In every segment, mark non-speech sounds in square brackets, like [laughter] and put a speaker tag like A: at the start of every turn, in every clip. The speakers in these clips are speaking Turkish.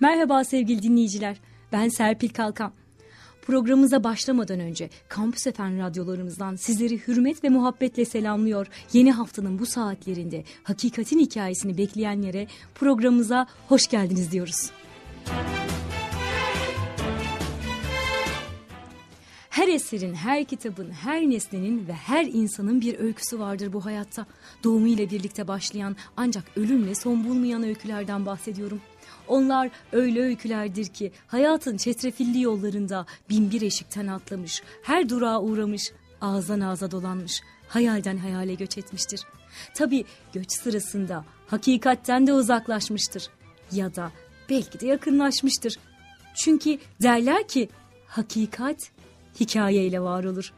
A: Merhaba sevgili dinleyiciler. Ben Serpil Kalkan. Programımıza başlamadan önce Kampüs Efendi radyolarımızdan sizleri hürmet ve muhabbetle selamlıyor. Yeni haftanın bu saatlerinde hakikatin hikayesini bekleyenlere programımıza hoş geldiniz diyoruz. Her eserin, her kitabın, her nesnenin ve her insanın bir öyküsü vardır bu hayatta. Doğumu ile birlikte başlayan ancak ölümle son bulmayan öykülerden bahsediyorum. Onlar öyle öykülerdir ki hayatın çetrefilli yollarında binbir eşikten atlamış, her durağa uğramış, ağızdan ağza dolanmış, hayalden hayale göç etmiştir. Tabi göç sırasında hakikatten de uzaklaşmıştır ya da belki de yakınlaşmıştır. Çünkü derler ki hakikat hikayeyle var olur.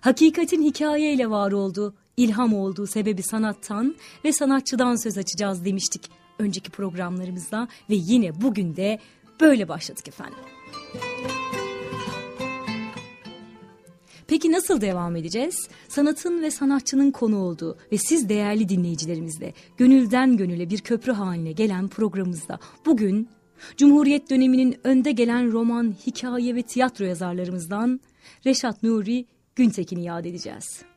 A: Hakikatin hikayeyle var olduğu, ilham olduğu sebebi sanattan ve sanatçıdan söz açacağız demiştik önceki programlarımızda ve yine bugün de böyle başladık efendim. Peki nasıl devam edeceğiz? Sanatın ve sanatçının konu olduğu ve siz değerli dinleyicilerimizle gönülden gönüle bir köprü haline gelen programımızda bugün Cumhuriyet döneminin önde gelen roman, hikaye ve tiyatro yazarlarımızdan Reşat Nuri Güntekin'i yad edeceğiz.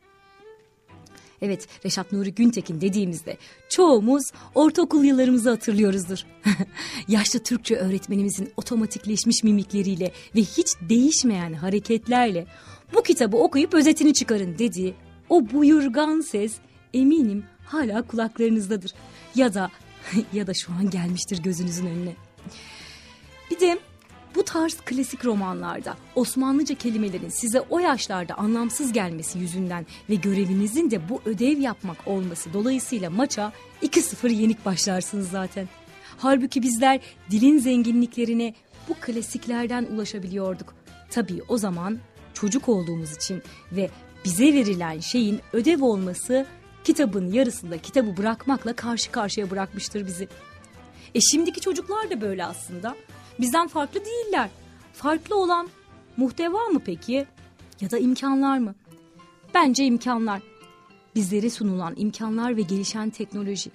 A: Evet Reşat Nuri Güntekin dediğimizde çoğumuz ortaokul yıllarımızı hatırlıyoruzdur. [laughs] Yaşlı Türkçe öğretmenimizin otomatikleşmiş mimikleriyle ve hiç değişmeyen hareketlerle bu kitabı okuyup özetini çıkarın dediği o buyurgan ses eminim hala kulaklarınızdadır. Ya da [laughs] ya da şu an gelmiştir gözünüzün önüne. Bir de bu tarz klasik romanlarda Osmanlıca kelimelerin size o yaşlarda anlamsız gelmesi yüzünden ve görevinizin de bu ödev yapmak olması dolayısıyla maça 2-0 yenik başlarsınız zaten. Halbuki bizler dilin zenginliklerine bu klasiklerden ulaşabiliyorduk. Tabii o zaman çocuk olduğumuz için ve bize verilen şeyin ödev olması kitabın yarısında kitabı bırakmakla karşı karşıya bırakmıştır bizi. E şimdiki çocuklar da böyle aslında. Bizden farklı değiller. Farklı olan muhteva mı peki? Ya da imkanlar mı? Bence imkanlar. Bizlere sunulan imkanlar ve gelişen teknoloji.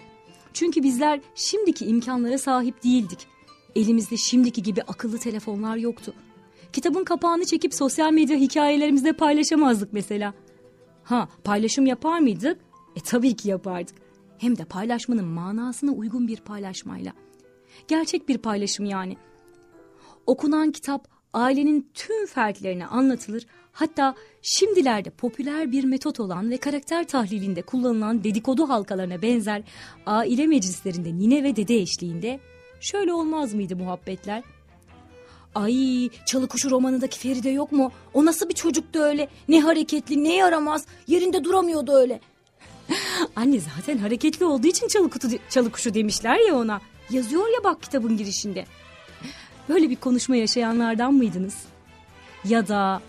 A: Çünkü bizler şimdiki imkanlara sahip değildik. Elimizde şimdiki gibi akıllı telefonlar yoktu. Kitabın kapağını çekip sosyal medya hikayelerimizde paylaşamazdık mesela. Ha paylaşım yapar mıydık? E tabii ki yapardık. Hem de paylaşmanın manasına uygun bir paylaşmayla. Gerçek bir paylaşım yani. Okunan kitap ailenin tüm fertlerine anlatılır. Hatta şimdilerde popüler bir metot olan ve karakter tahlilinde kullanılan dedikodu halkalarına benzer aile meclislerinde nine ve dede eşliğinde şöyle olmaz mıydı muhabbetler? Ay Çalı Kuşu romanındaki Feride yok mu? O nasıl bir çocuktu öyle? Ne hareketli ne yaramaz yerinde duramıyordu öyle. [laughs] Anne zaten hareketli olduğu için çalı, kutu, çalı kuşu demişler ya ona. Yazıyor ya bak kitabın girişinde. Böyle bir konuşma yaşayanlardan mıydınız? Ya da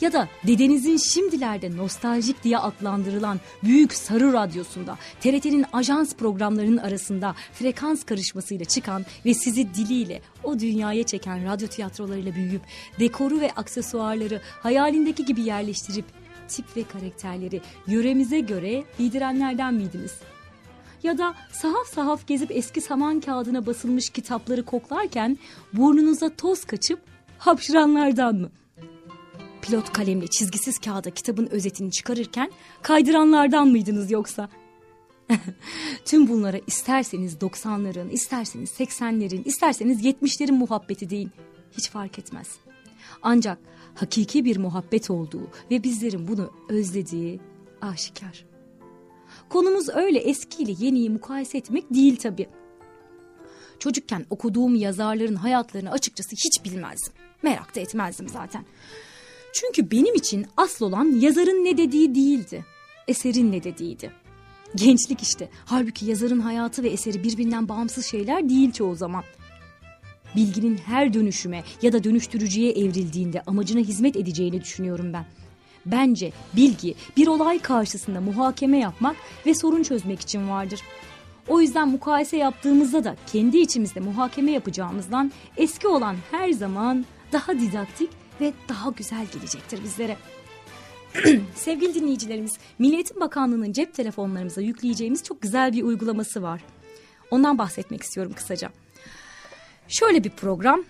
A: ya da dedenizin şimdilerde nostaljik diye adlandırılan Büyük Sarı Radyosu'nda TRT'nin ajans programlarının arasında frekans karışmasıyla çıkan ve sizi diliyle o dünyaya çeken radyo tiyatrolarıyla büyüyüp dekoru ve aksesuarları hayalindeki gibi yerleştirip tip ve karakterleri yöremize göre giydirenlerden miydiniz? Ya da sahaf sahaf gezip eski saman kağıdına basılmış kitapları koklarken burnunuza toz kaçıp hapşıranlardan mı? Pilot kalemle çizgisiz kağıda kitabın özetini çıkarırken kaydıranlardan mıydınız yoksa? [laughs] Tüm bunlara isterseniz 90'ların, isterseniz 80'lerin, isterseniz 70'lerin muhabbeti deyin. Hiç fark etmez. Ancak hakiki bir muhabbet olduğu ve bizlerin bunu özlediği aşikar. Konumuz öyle eskiyle yeniyi mukayese etmek değil tabii. Çocukken okuduğum yazarların hayatlarını açıkçası hiç bilmezdim. Merak da etmezdim zaten. Çünkü benim için asıl olan yazarın ne dediği değildi. Eserin ne dediğiydi. Gençlik işte. Halbuki yazarın hayatı ve eseri birbirinden bağımsız şeyler değil çoğu zaman. Bilginin her dönüşüme ya da dönüştürücüye evrildiğinde amacına hizmet edeceğini düşünüyorum ben. Bence bilgi bir olay karşısında muhakeme yapmak ve sorun çözmek için vardır. O yüzden mukayese yaptığımızda da kendi içimizde muhakeme yapacağımızdan eski olan her zaman daha didaktik ve daha güzel gelecektir bizlere. [clears throat] Sevgili dinleyicilerimiz, Milliyetin Bakanlığı'nın cep telefonlarımıza yükleyeceğimiz çok güzel bir uygulaması var. Ondan bahsetmek istiyorum kısaca. Şöyle bir program.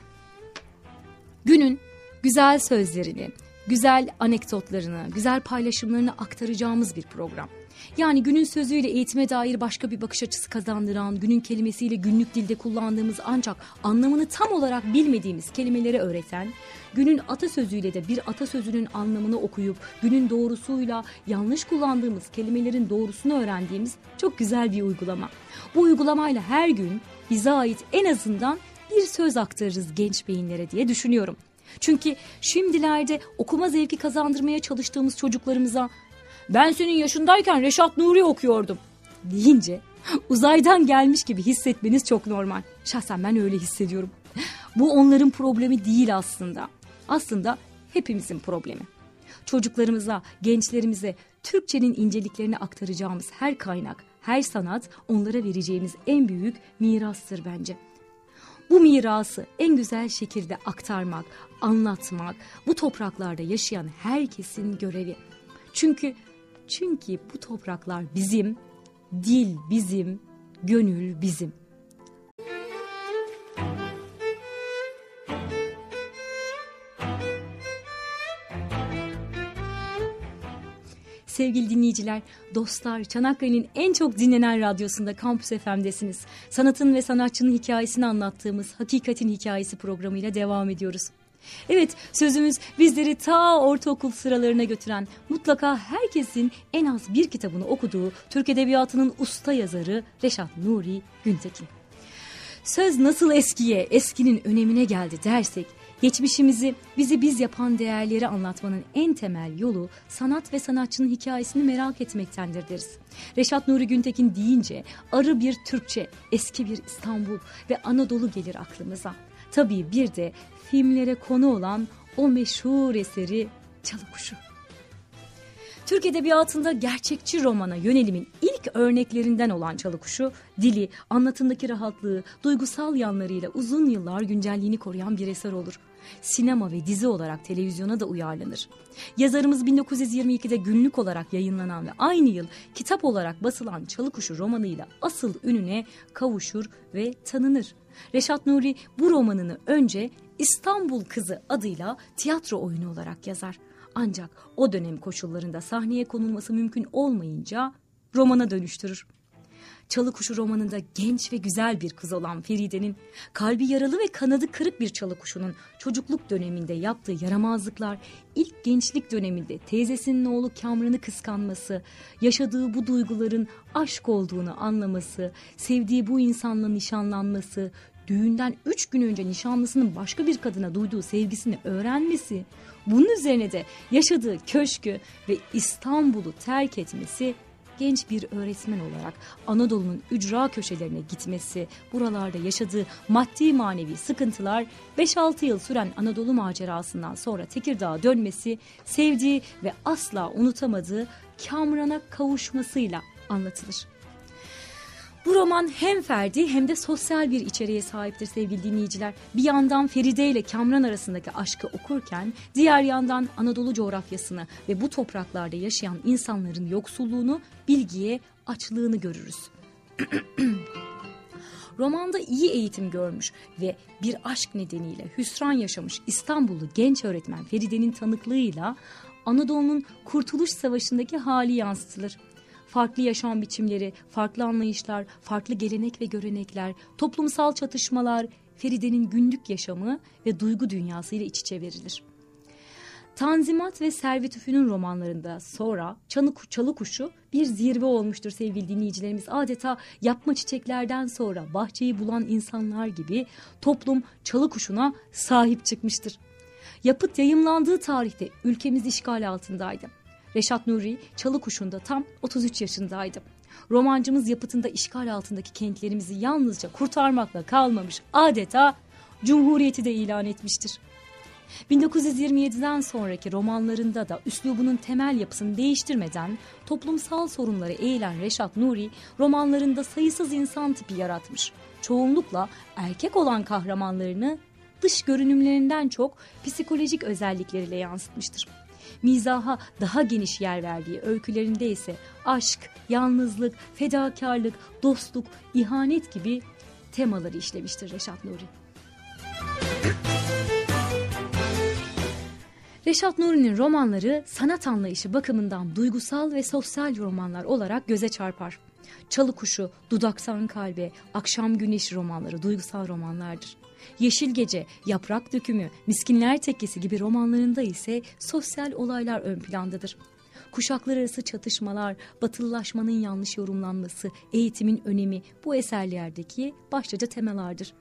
A: Günün güzel sözlerini, güzel anekdotlarını, güzel paylaşımlarını aktaracağımız bir program. Yani günün sözüyle eğitime dair başka bir bakış açısı kazandıran, günün kelimesiyle günlük dilde kullandığımız ancak anlamını tam olarak bilmediğimiz kelimeleri öğreten, günün atasözüyle de bir atasözünün anlamını okuyup günün doğrusuyla yanlış kullandığımız kelimelerin doğrusunu öğrendiğimiz çok güzel bir uygulama. Bu uygulamayla her gün bize ait en azından bir söz aktarırız genç beyinlere diye düşünüyorum. Çünkü şimdilerde okuma zevki kazandırmaya çalıştığımız çocuklarımıza ben senin yaşındayken Reşat Nuri okuyordum deyince uzaydan gelmiş gibi hissetmeniz çok normal. Şahsen ben öyle hissediyorum. Bu onların problemi değil aslında. Aslında hepimizin problemi. Çocuklarımıza, gençlerimize Türkçenin inceliklerini aktaracağımız her kaynak, her sanat onlara vereceğimiz en büyük mirastır bence. Bu mirası en güzel şekilde aktarmak, anlatmak bu topraklarda yaşayan herkesin görevi. Çünkü çünkü bu topraklar bizim, dil bizim, gönül bizim. Sevgili dinleyiciler, dostlar, Çanakkale'nin en çok dinlenen radyosunda Kampüs FM'desiniz. Sanatın ve sanatçının hikayesini anlattığımız Hakikatin Hikayesi programıyla devam ediyoruz. Evet sözümüz bizleri ta ortaokul sıralarına götüren mutlaka herkesin en az bir kitabını okuduğu Türk Edebiyatı'nın usta yazarı Reşat Nuri Güntekin. Söz nasıl eskiye, eskinin önemine geldi dersek, geçmişimizi, bizi biz yapan değerleri anlatmanın en temel yolu sanat ve sanatçının hikayesini merak etmektendir deriz. Reşat Nuri Güntekin deyince arı bir Türkçe, eski bir İstanbul ve Anadolu gelir aklımıza. Tabii bir de filmlere konu olan o meşhur eseri Çalı Kuşu. Türk Edebiyatı'nda gerçekçi romana yönelimin ilk örneklerinden olan Çalıkuşu, dili, anlatımdaki rahatlığı, duygusal yanlarıyla uzun yıllar güncelliğini koruyan bir eser olur. Sinema ve dizi olarak televizyona da uyarlanır. Yazarımız 1922'de günlük olarak yayınlanan ve aynı yıl kitap olarak basılan Çalıkuşu romanıyla asıl ününe kavuşur ve tanınır. Reşat Nuri bu romanını önce İstanbul Kızı adıyla tiyatro oyunu olarak yazar. Ancak o dönem koşullarında sahneye konulması mümkün olmayınca romana dönüştürür. Çalı Kuşu romanında genç ve güzel bir kız olan Feride'nin kalbi yaralı ve kanadı kırık bir çalı kuşunun çocukluk döneminde yaptığı yaramazlıklar, ilk gençlik döneminde teyzesinin oğlu Kamran'ı kıskanması, yaşadığı bu duyguların aşk olduğunu anlaması, sevdiği bu insanla nişanlanması, düğünden üç gün önce nişanlısının başka bir kadına duyduğu sevgisini öğrenmesi, bunun üzerine de yaşadığı köşkü ve İstanbul'u terk etmesi genç bir öğretmen olarak Anadolu'nun ücra köşelerine gitmesi, buralarda yaşadığı maddi manevi sıkıntılar 5-6 yıl süren Anadolu macerasından sonra Tekirdağ'a dönmesi, sevdiği ve asla unutamadığı Kamran'a kavuşmasıyla anlatılır. Bu roman hem ferdi hem de sosyal bir içeriğe sahiptir sevgili dinleyiciler. Bir yandan Feride ile Kamran arasındaki aşkı okurken diğer yandan Anadolu coğrafyasını ve bu topraklarda yaşayan insanların yoksulluğunu, bilgiye açlığını görürüz. [clears throat] Romanda iyi eğitim görmüş ve bir aşk nedeniyle hüsran yaşamış İstanbullu genç öğretmen Feride'nin tanıklığıyla Anadolu'nun Kurtuluş Savaşı'ndaki hali yansıtılır farklı yaşam biçimleri, farklı anlayışlar, farklı gelenek ve görenekler, toplumsal çatışmalar Feride'nin günlük yaşamı ve duygu dünyası ile iç içe verilir. Tanzimat ve Servet Üfün'ün romanlarında sonra Çalı, Çalı Kuşu bir zirve olmuştur sevgili dinleyicilerimiz. Adeta yapma çiçeklerden sonra bahçeyi bulan insanlar gibi toplum Çalı Kuşu'na sahip çıkmıştır. Yapıt yayımlandığı tarihte ülkemiz işgal altındaydı. Reşat Nuri Çalıkuşu'nda tam 33 yaşındaydı. Romancımız yapıtında işgal altındaki kentlerimizi yalnızca kurtarmakla kalmamış adeta Cumhuriyeti de ilan etmiştir. 1927'den sonraki romanlarında da üslubunun temel yapısını değiştirmeden toplumsal sorunları eğilen Reşat Nuri romanlarında sayısız insan tipi yaratmış. Çoğunlukla erkek olan kahramanlarını dış görünümlerinden çok psikolojik özellikleriyle yansıtmıştır mizaha daha geniş yer verdiği öykülerinde ise aşk, yalnızlık, fedakarlık, dostluk, ihanet gibi temaları işlemiştir Reşat Nuri. Reşat Nuri'nin romanları sanat anlayışı bakımından duygusal ve sosyal romanlar olarak göze çarpar. Çalı Kuşu, Dudaktan Kalbe, Akşam Güneşi romanları duygusal romanlardır. Yeşil Gece, Yaprak Dökümü, Miskinler Tekkesi gibi romanlarında ise sosyal olaylar ön plandadır. Kuşaklar arası çatışmalar, batılılaşmanın yanlış yorumlanması, eğitimin önemi bu eserlerdeki başlıca temalardır.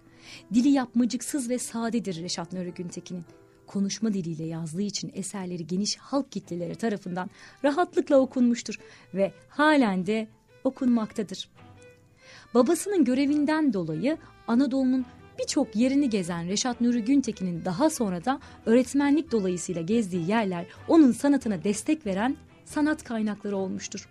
A: Dili yapmacıksız ve sadedir Reşat Nuri Güntekin'in konuşma diliyle yazdığı için eserleri geniş halk kitleleri tarafından rahatlıkla okunmuştur ve halen de okunmaktadır. Babasının görevinden dolayı Anadolu'nun birçok yerini gezen Reşat Nuri Güntekin'in daha sonra da öğretmenlik dolayısıyla gezdiği yerler onun sanatına destek veren sanat kaynakları olmuştur.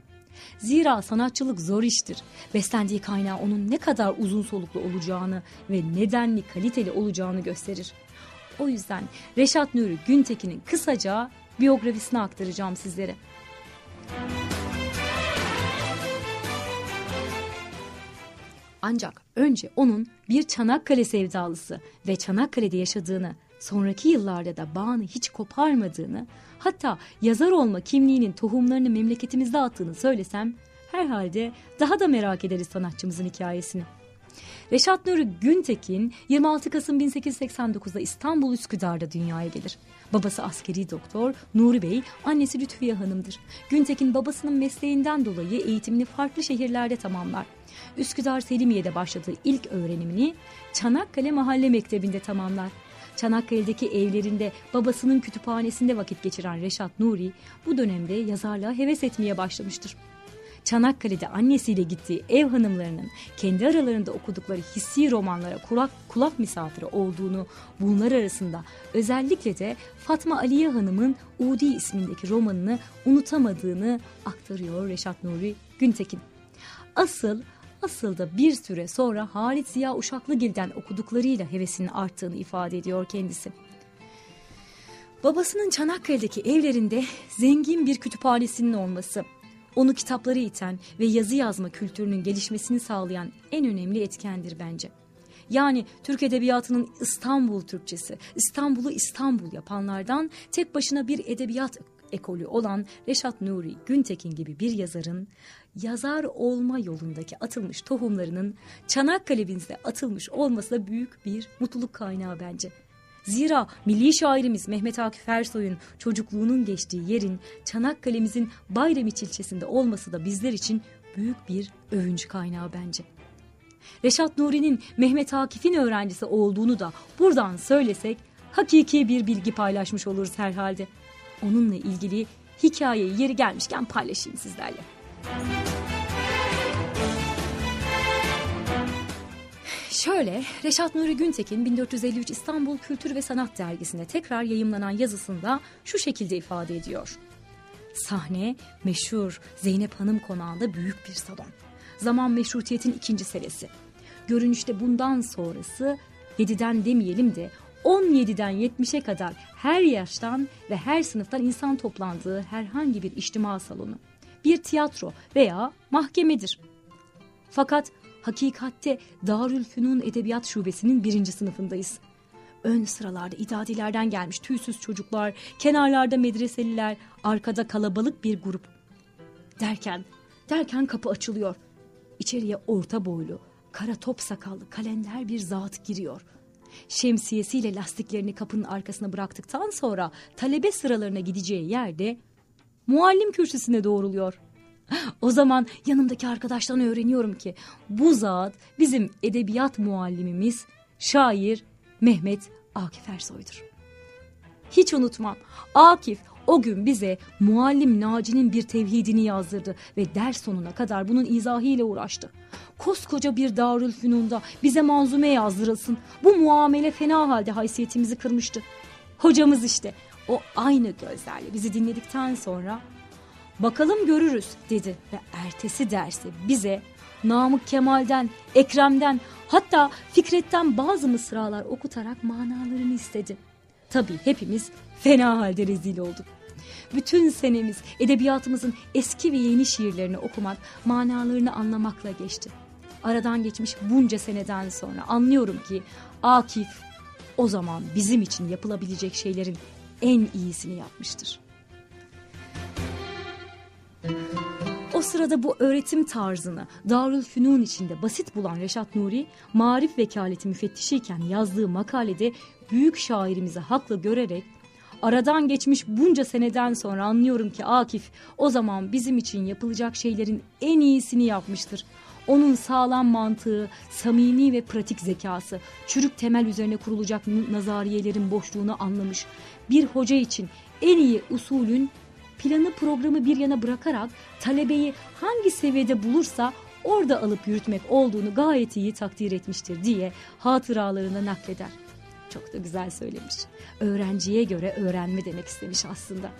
A: Zira sanatçılık zor iştir. Beslendiği kaynağı onun ne kadar uzun soluklu olacağını ve nedenli kaliteli olacağını gösterir. O yüzden Reşat Nuri Güntekin'in kısaca biyografisini aktaracağım sizlere. Ancak önce onun bir Çanakkale sevdalısı ve Çanakkale'de yaşadığını, sonraki yıllarda da bağını hiç koparmadığını, hatta yazar olma kimliğinin tohumlarını memleketimizde attığını söylesem, herhalde daha da merak ederiz sanatçımızın hikayesini. Reşat Nuri Güntekin 26 Kasım 1889'da İstanbul Üsküdar'da dünyaya gelir. Babası askeri doktor Nuri Bey, annesi Lütfiye Hanım'dır. Güntekin babasının mesleğinden dolayı eğitimini farklı şehirlerde tamamlar. Üsküdar Selimiye'de başladığı ilk öğrenimini Çanakkale Mahalle Mektebi'nde tamamlar. Çanakkale'deki evlerinde babasının kütüphanesinde vakit geçiren Reşat Nuri bu dönemde yazarlığa heves etmeye başlamıştır. Çanakkale'de annesiyle gittiği ev hanımlarının kendi aralarında okudukları hissi romanlara kulak, kulak misafiri olduğunu bunlar arasında özellikle de Fatma Aliye Hanım'ın Udi ismindeki romanını unutamadığını aktarıyor Reşat Nuri Güntekin. Asıl Asıl da bir süre sonra Halit Ziya Uşaklıgil'den okuduklarıyla hevesinin arttığını ifade ediyor kendisi. Babasının Çanakkale'deki evlerinde zengin bir kütüphanesinin olması, onu kitapları iten ve yazı yazma kültürünün gelişmesini sağlayan en önemli etkendir bence. Yani Türk Edebiyatı'nın İstanbul Türkçesi, İstanbul'u İstanbul yapanlardan tek başına bir edebiyat ekolü olan Reşat Nuri Güntekin gibi bir yazarın yazar olma yolundaki atılmış tohumlarının Çanakkale'mizde atılmış olması da büyük bir mutluluk kaynağı bence. Zira milli şairimiz Mehmet Akif Ersoy'un çocukluğunun geçtiği yerin Çanakkale'mizin Bayramiç ilçesinde olması da bizler için büyük bir övünç kaynağı bence. Reşat Nuri'nin Mehmet Akif'in öğrencisi olduğunu da buradan söylesek hakiki bir bilgi paylaşmış oluruz herhalde. Onunla ilgili hikayeyi yeri gelmişken paylaşayım sizlerle. Şöyle, Reşat Nuri Güntekin 1453 İstanbul Kültür ve Sanat Dergisi'nde tekrar yayımlanan yazısında şu şekilde ifade ediyor. Sahne meşhur Zeynep Hanım konağında büyük bir salon. Zaman meşrutiyetin ikinci senesi. Görünüşte bundan sonrası 7'den demeyelim de 17'den 70'e kadar her yaştan ve her sınıftan insan toplandığı herhangi bir içtima salonu. Bir tiyatro veya mahkemedir. Fakat Hakikatte Darülfünun Edebiyat Şubesi'nin birinci sınıfındayız. Ön sıralarda idadilerden gelmiş tüysüz çocuklar, kenarlarda medreseliler, arkada kalabalık bir grup. Derken, derken kapı açılıyor. İçeriye orta boylu, kara top sakallı kalender bir zat giriyor. Şemsiyesiyle lastiklerini kapının arkasına bıraktıktan sonra talebe sıralarına gideceği yerde muallim kürsüsüne doğruluyor.'' O zaman yanımdaki arkadaştan öğreniyorum ki bu zat bizim edebiyat muallimimiz şair Mehmet Akif Ersoy'dur. Hiç unutmam Akif o gün bize muallim Naci'nin bir tevhidini yazdırdı ve ders sonuna kadar bunun izahıyla uğraştı. Koskoca bir Darülfünun'da bize manzume yazdırılsın. Bu muamele fena halde haysiyetimizi kırmıştı. Hocamız işte o aynı gözlerle bizi dinledikten sonra Bakalım görürüz dedi ve ertesi dersi bize Namık Kemal'den, Ekrem'den hatta Fikret'ten bazı mısralar okutarak manalarını istedi. Tabii hepimiz fena halde rezil olduk. Bütün senemiz edebiyatımızın eski ve yeni şiirlerini okumak, manalarını anlamakla geçti. Aradan geçmiş bunca seneden sonra anlıyorum ki Akif o zaman bizim için yapılabilecek şeylerin en iyisini yapmıştır. Sırada bu öğretim tarzını Darülfünun içinde basit bulan Reşat Nuri, marif vekaleti müfettişiyken yazdığı makalede büyük şairimizi haklı görerek Aradan geçmiş bunca seneden sonra anlıyorum ki Akif o zaman bizim için yapılacak şeylerin en iyisini yapmıştır. Onun sağlam mantığı, samimi ve pratik zekası, çürük temel üzerine kurulacak nazariyelerin boşluğunu anlamış. Bir hoca için en iyi usulün planı programı bir yana bırakarak talebeyi hangi seviyede bulursa orada alıp yürütmek olduğunu gayet iyi takdir etmiştir diye hatıralarını nakleder. Çok da güzel söylemiş. Öğrenciye göre öğrenme demek istemiş aslında.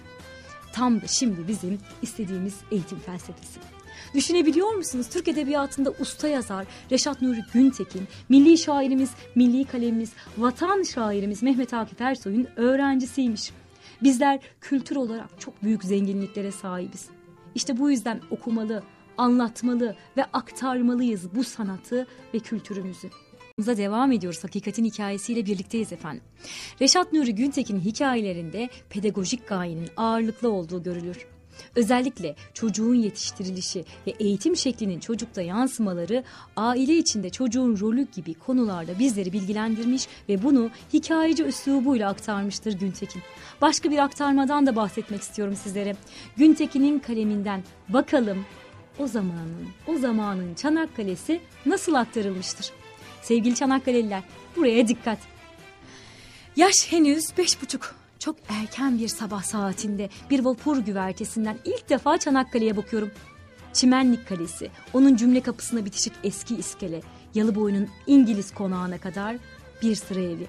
A: Tam da şimdi bizim istediğimiz eğitim felsefesi. Düşünebiliyor musunuz? Türk Edebiyatı'nda usta yazar Reşat Nuri Güntekin, milli şairimiz, milli kalemimiz, vatan şairimiz Mehmet Akif Ersoy'un öğrencisiymiş. Bizler kültür olarak çok büyük zenginliklere sahibiz. İşte bu yüzden okumalı, anlatmalı ve aktarmalıyız bu sanatı ve kültürümüzü. Devam ediyoruz. Hakikatin hikayesiyle birlikteyiz efendim. Reşat Nuri Güntekin hikayelerinde pedagojik gayenin ağırlıklı olduğu görülür. Özellikle çocuğun yetiştirilişi ve eğitim şeklinin çocukta yansımaları aile içinde çocuğun rolü gibi konularda bizleri bilgilendirmiş ve bunu hikayeci üslubuyla aktarmıştır Güntekin. Başka bir aktarmadan da bahsetmek istiyorum sizlere. Güntekin'in kaleminden bakalım o zamanın, o zamanın Çanakkale'si nasıl aktarılmıştır? Sevgili Çanakkale'liler buraya dikkat. Yaş henüz beş buçuk. Çok erken bir sabah saatinde bir vapur güvertesinden ilk defa Çanakkale'ye bakıyorum. Çimenlik Kalesi, onun cümle kapısına bitişik eski iskele, Yalıboy'un İngiliz konağına kadar bir sıra evi.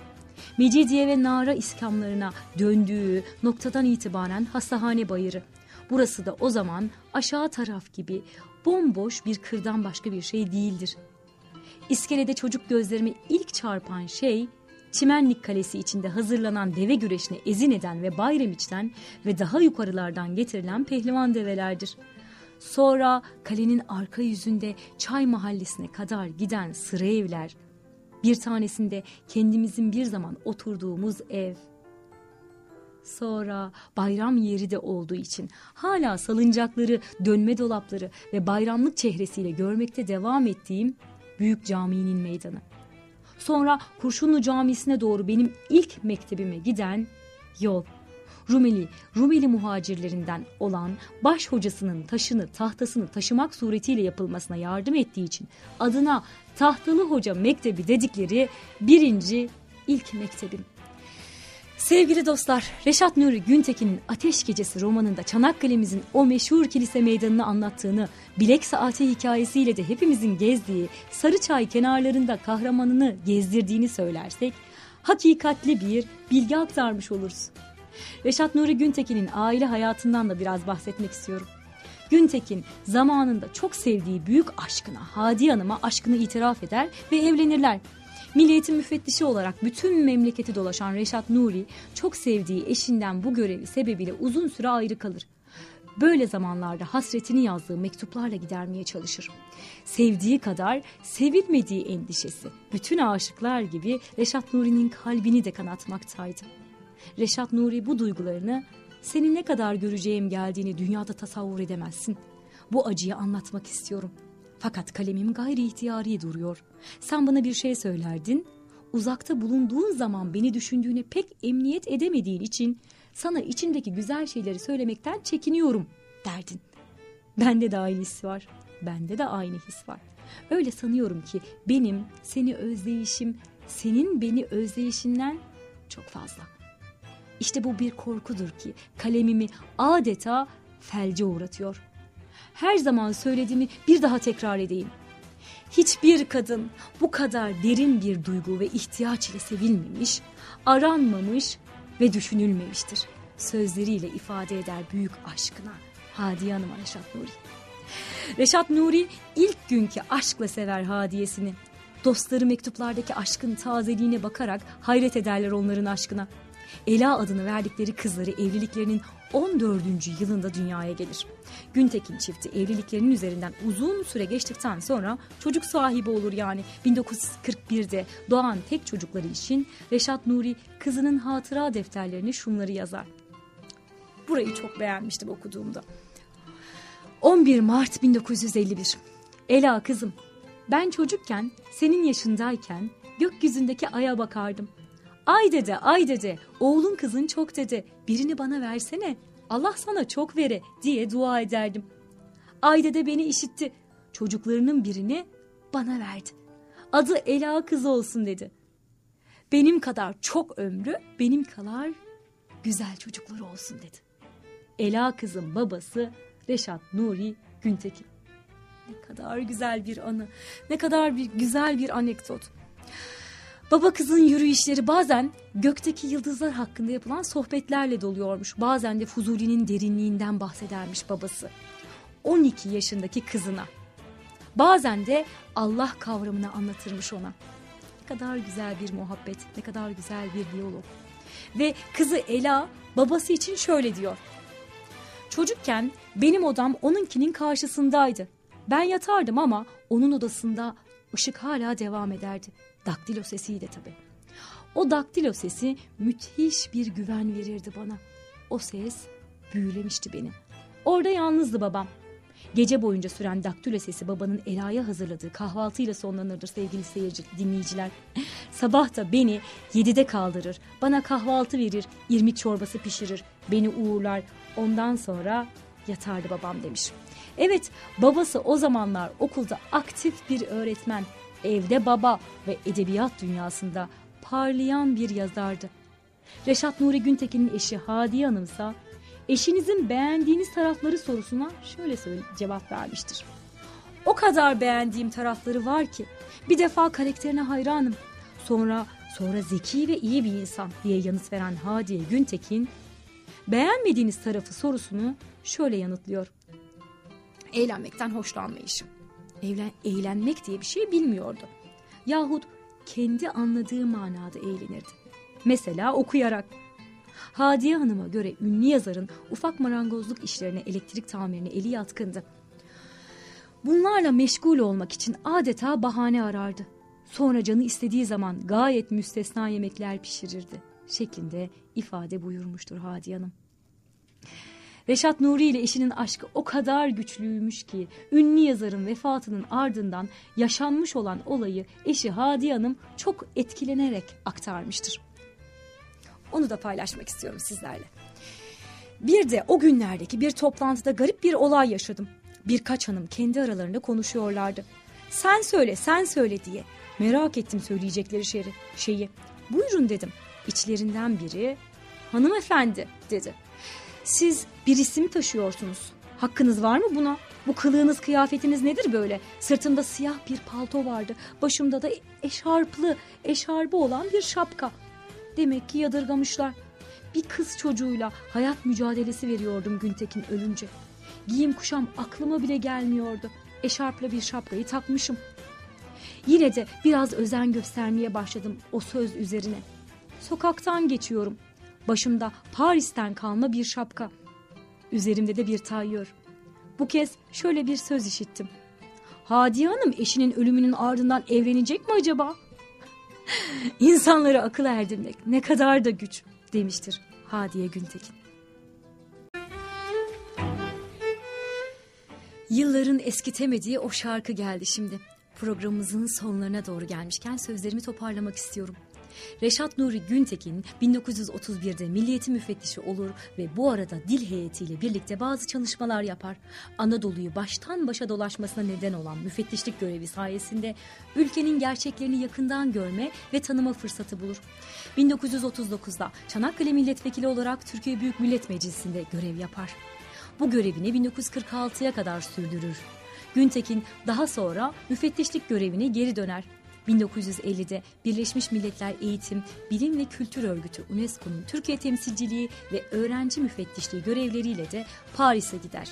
A: Mecidiye ve Nara iskamlarına döndüğü noktadan itibaren hastahane bayırı. Burası da o zaman aşağı taraf gibi bomboş bir kırdan başka bir şey değildir. İskelede çocuk gözlerime ilk çarpan şey Çimenlik Kalesi içinde hazırlanan deve güreşine ezin eden ve Bayramiç'ten ve daha yukarılardan getirilen pehlivan develerdir. Sonra kalenin arka yüzünde çay mahallesine kadar giden sıra evler. Bir tanesinde kendimizin bir zaman oturduğumuz ev. Sonra bayram yeri de olduğu için hala salıncakları, dönme dolapları ve bayramlık çehresiyle görmekte devam ettiğim Büyük Camii'nin meydanı. Sonra Kurşunlu Camisi'ne doğru benim ilk mektebime giden yol. Rumeli, Rumeli muhacirlerinden olan baş hocasının taşını, tahtasını taşımak suretiyle yapılmasına yardım ettiği için adına Tahtalı Hoca Mektebi dedikleri birinci ilk mektebim. Sevgili dostlar, Reşat Nuri Güntekin'in Ateş Gecesi romanında Çanakkale'mizin o meşhur kilise meydanını anlattığını, bilek saati hikayesiyle de hepimizin gezdiği Sarıçay kenarlarında kahramanını gezdirdiğini söylersek, hakikatli bir bilgi aktarmış oluruz. Reşat Nuri Güntekin'in aile hayatından da biraz bahsetmek istiyorum. Güntekin zamanında çok sevdiği büyük aşkına, Hadi Hanım'a aşkını itiraf eder ve evlenirler. Milliyetin müfettişi olarak bütün memleketi dolaşan Reşat Nuri çok sevdiği eşinden bu görevi sebebiyle uzun süre ayrı kalır. Böyle zamanlarda hasretini yazdığı mektuplarla gidermeye çalışır. Sevdiği kadar sevilmediği endişesi bütün aşıklar gibi Reşat Nuri'nin kalbini de kanatmaktaydı. Reşat Nuri bu duygularını senin ne kadar göreceğim geldiğini dünyada tasavvur edemezsin. Bu acıyı anlatmak istiyorum.'' Fakat kalemim gayri ihtiyari duruyor. Sen bana bir şey söylerdin. Uzakta bulunduğun zaman beni düşündüğüne pek emniyet edemediğin için sana içindeki güzel şeyleri söylemekten çekiniyorum derdin. Bende de aynı his var. Bende de aynı his var. Öyle sanıyorum ki benim seni özleyişim senin beni özleyişinden çok fazla. İşte bu bir korkudur ki kalemimi adeta felce uğratıyor her zaman söylediğimi bir daha tekrar edeyim. Hiçbir kadın bu kadar derin bir duygu ve ihtiyaç ile sevilmemiş, aranmamış ve düşünülmemiştir. Sözleriyle ifade eder büyük aşkına Hadiye Hanım Reşat Nuri. Reşat Nuri ilk günkü aşkla sever Hadiye'sini. Dostları mektuplardaki aşkın tazeliğine bakarak hayret ederler onların aşkına. Ela adını verdikleri kızları evliliklerinin 14. yılında dünyaya gelir. Güntekin çifti evliliklerinin üzerinden uzun süre geçtikten sonra çocuk sahibi olur yani. 1941'de doğan tek çocukları için Reşat Nuri kızının hatıra defterlerine şunları yazar. Burayı çok beğenmiştim okuduğumda. 11 Mart 1951 Ela kızım ben çocukken senin yaşındayken gökyüzündeki aya bakardım. Ay dede ay dede oğlun kızın çok dede birini bana versene Allah sana çok vere diye dua ederdim. Ay dede beni işitti çocuklarının birini bana verdi. Adı Ela kızı olsun dedi. Benim kadar çok ömrü benim kadar güzel çocukları olsun dedi. Ela kızın babası Reşat Nuri Güntekin. Ne kadar güzel bir anı, ne kadar bir güzel bir anekdot. Baba kızın yürüyüşleri bazen gökteki yıldızlar hakkında yapılan sohbetlerle doluyormuş. Bazen de Fuzuli'nin derinliğinden bahsedermiş babası. 12 yaşındaki kızına. Bazen de Allah kavramını anlatırmış ona. Ne kadar güzel bir muhabbet, ne kadar güzel bir diyalog. Ve kızı Ela babası için şöyle diyor. Çocukken benim odam onunkinin karşısındaydı. Ben yatardım ama onun odasında ışık hala devam ederdi. Daktilo sesiydi tabii. O daktilo sesi müthiş bir güven verirdi bana. O ses büyülemişti beni. Orada yalnızdı babam. Gece boyunca süren daktilo sesi babanın Ela'ya hazırladığı kahvaltıyla sonlanırdır sevgili seyirci, dinleyiciler. [laughs] Sabah da beni yedide kaldırır, bana kahvaltı verir, irmik çorbası pişirir, beni uğurlar. Ondan sonra yatardı babam demiş. Evet babası o zamanlar okulda aktif bir öğretmen, evde baba ve edebiyat dünyasında parlayan bir yazardı. Reşat Nuri Güntekin'in eşi Hadiye Hanım ise eşinizin beğendiğiniz tarafları sorusuna şöyle cevap vermiştir. O kadar beğendiğim tarafları var ki bir defa karakterine hayranım. Sonra sonra zeki ve iyi bir insan diye yanıt veren Hadiye Güntekin beğenmediğiniz tarafı sorusunu şöyle yanıtlıyor. Eğlenmekten hoşlanmayışım. Evlen, eğlenmek diye bir şey bilmiyordu. Yahut kendi anladığı manada eğlenirdi. Mesela okuyarak. Hadiye Hanım'a göre ünlü yazarın ufak marangozluk işlerine, elektrik tamirine eli yatkındı. Bunlarla meşgul olmak için adeta bahane arardı. Sonra canı istediği zaman gayet müstesna yemekler pişirirdi şeklinde ifade buyurmuştur Hadiye Hanım. Reşat Nuri ile eşinin aşkı o kadar güçlüymüş ki ünlü yazarın vefatının ardından yaşanmış olan olayı eşi Hadiye Hanım çok etkilenerek aktarmıştır. Onu da paylaşmak istiyorum sizlerle. Bir de o günlerdeki bir toplantıda garip bir olay yaşadım. Birkaç hanım kendi aralarında konuşuyorlardı. Sen söyle, sen söyle diye. Merak ettim söyleyecekleri şeyi. şeyi. Buyurun dedim. İçlerinden biri hanımefendi dedi. Siz bir isim taşıyorsunuz. Hakkınız var mı buna? Bu kılığınız kıyafetiniz nedir böyle? Sırtımda siyah bir palto vardı. Başımda da eşarplı, eşarbı olan bir şapka. Demek ki yadırgamışlar. Bir kız çocuğuyla hayat mücadelesi veriyordum Güntekin ölünce. Giyim kuşam aklıma bile gelmiyordu. Eşarpla bir şapkayı takmışım. Yine de biraz özen göstermeye başladım o söz üzerine. Sokaktan geçiyorum. Başımda Paris'ten kalma bir şapka. Üzerimde de bir tayyör. Bu kez şöyle bir söz işittim. Hadiye Hanım eşinin ölümünün ardından evlenecek mi acaba? [laughs] İnsanları akıl erdirmek ne kadar da güç demiştir Hadiye Güntekin. Yılların eskitemediği o şarkı geldi şimdi. Programımızın sonlarına doğru gelmişken sözlerimi toparlamak istiyorum. Reşat Nuri Güntekin 1931'de Milliyeti Müfettişi olur ve bu arada dil heyetiyle birlikte bazı çalışmalar yapar. Anadolu'yu baştan başa dolaşmasına neden olan müfettişlik görevi sayesinde ülkenin gerçeklerini yakından görme ve tanıma fırsatı bulur. 1939'da Çanakkale Milletvekili olarak Türkiye Büyük Millet Meclisi'nde görev yapar. Bu görevini 1946'ya kadar sürdürür. Güntekin daha sonra müfettişlik görevine geri döner. 1950'de Birleşmiş Milletler Eğitim, Bilim ve Kültür Örgütü UNESCO'nun Türkiye temsilciliği ve öğrenci müfettişliği görevleriyle de Paris'e gider.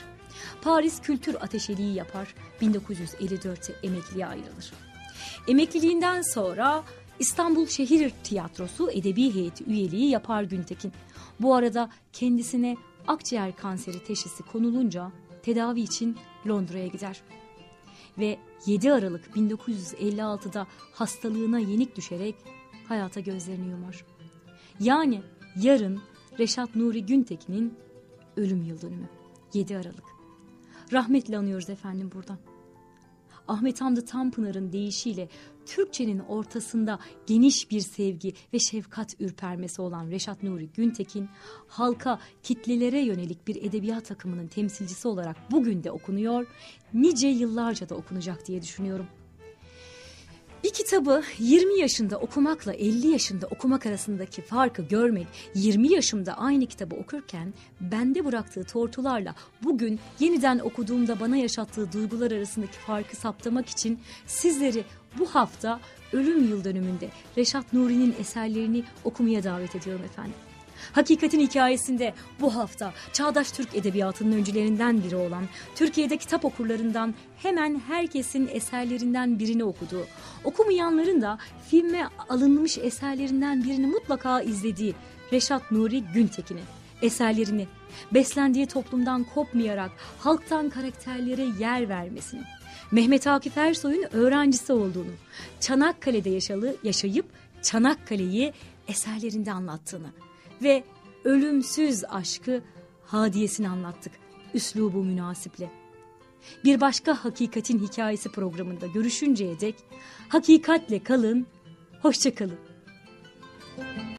A: Paris Kültür Ateşeliği yapar. 1954'te emekliye ayrılır. Emekliliğinden sonra İstanbul Şehir Tiyatrosu Edebi Heyeti üyeliği yapar Güntekin. Bu arada kendisine akciğer kanseri teşhisi konulunca tedavi için Londra'ya gider. Ve 7 Aralık 1956'da hastalığına yenik düşerek hayata gözlerini yumar. Yani yarın Reşat Nuri Güntekin'in ölüm yıl dönümü. 7 Aralık. Rahmetle anıyoruz efendim buradan. Ahmet Hamdi Tanpınar'ın deyişiyle Türkçenin ortasında geniş bir sevgi ve şefkat ürpermesi olan Reşat Nuri Güntekin, halka, kitlelere yönelik bir edebiyat akımının temsilcisi olarak bugün de okunuyor, nice yıllarca da okunacak diye düşünüyorum. Bir kitabı 20 yaşında okumakla 50 yaşında okumak arasındaki farkı görmek, 20 yaşımda aynı kitabı okurken bende bıraktığı tortularla bugün yeniden okuduğumda bana yaşattığı duygular arasındaki farkı saptamak için sizleri bu hafta ölüm yıl dönümünde Reşat Nuri'nin eserlerini okumaya davet ediyorum efendim. Hakikatin hikayesinde bu hafta çağdaş Türk edebiyatının öncülerinden biri olan Türkiye'de kitap okurlarından hemen herkesin eserlerinden birini okuduğu, okumayanların da filme alınmış eserlerinden birini mutlaka izlediği Reşat Nuri Güntekin'i eserlerini beslendiği toplumdan kopmayarak halktan karakterlere yer vermesini, Mehmet Akif Ersoy'un öğrencisi olduğunu, Çanakkale'de yaşalı, yaşayıp Çanakkale'yi eserlerinde anlattığını, ve ölümsüz aşkı hadiyesini anlattık üslubu münasiple. Bir başka Hakikatin Hikayesi programında görüşünceye dek hakikatle kalın, hoşçakalın.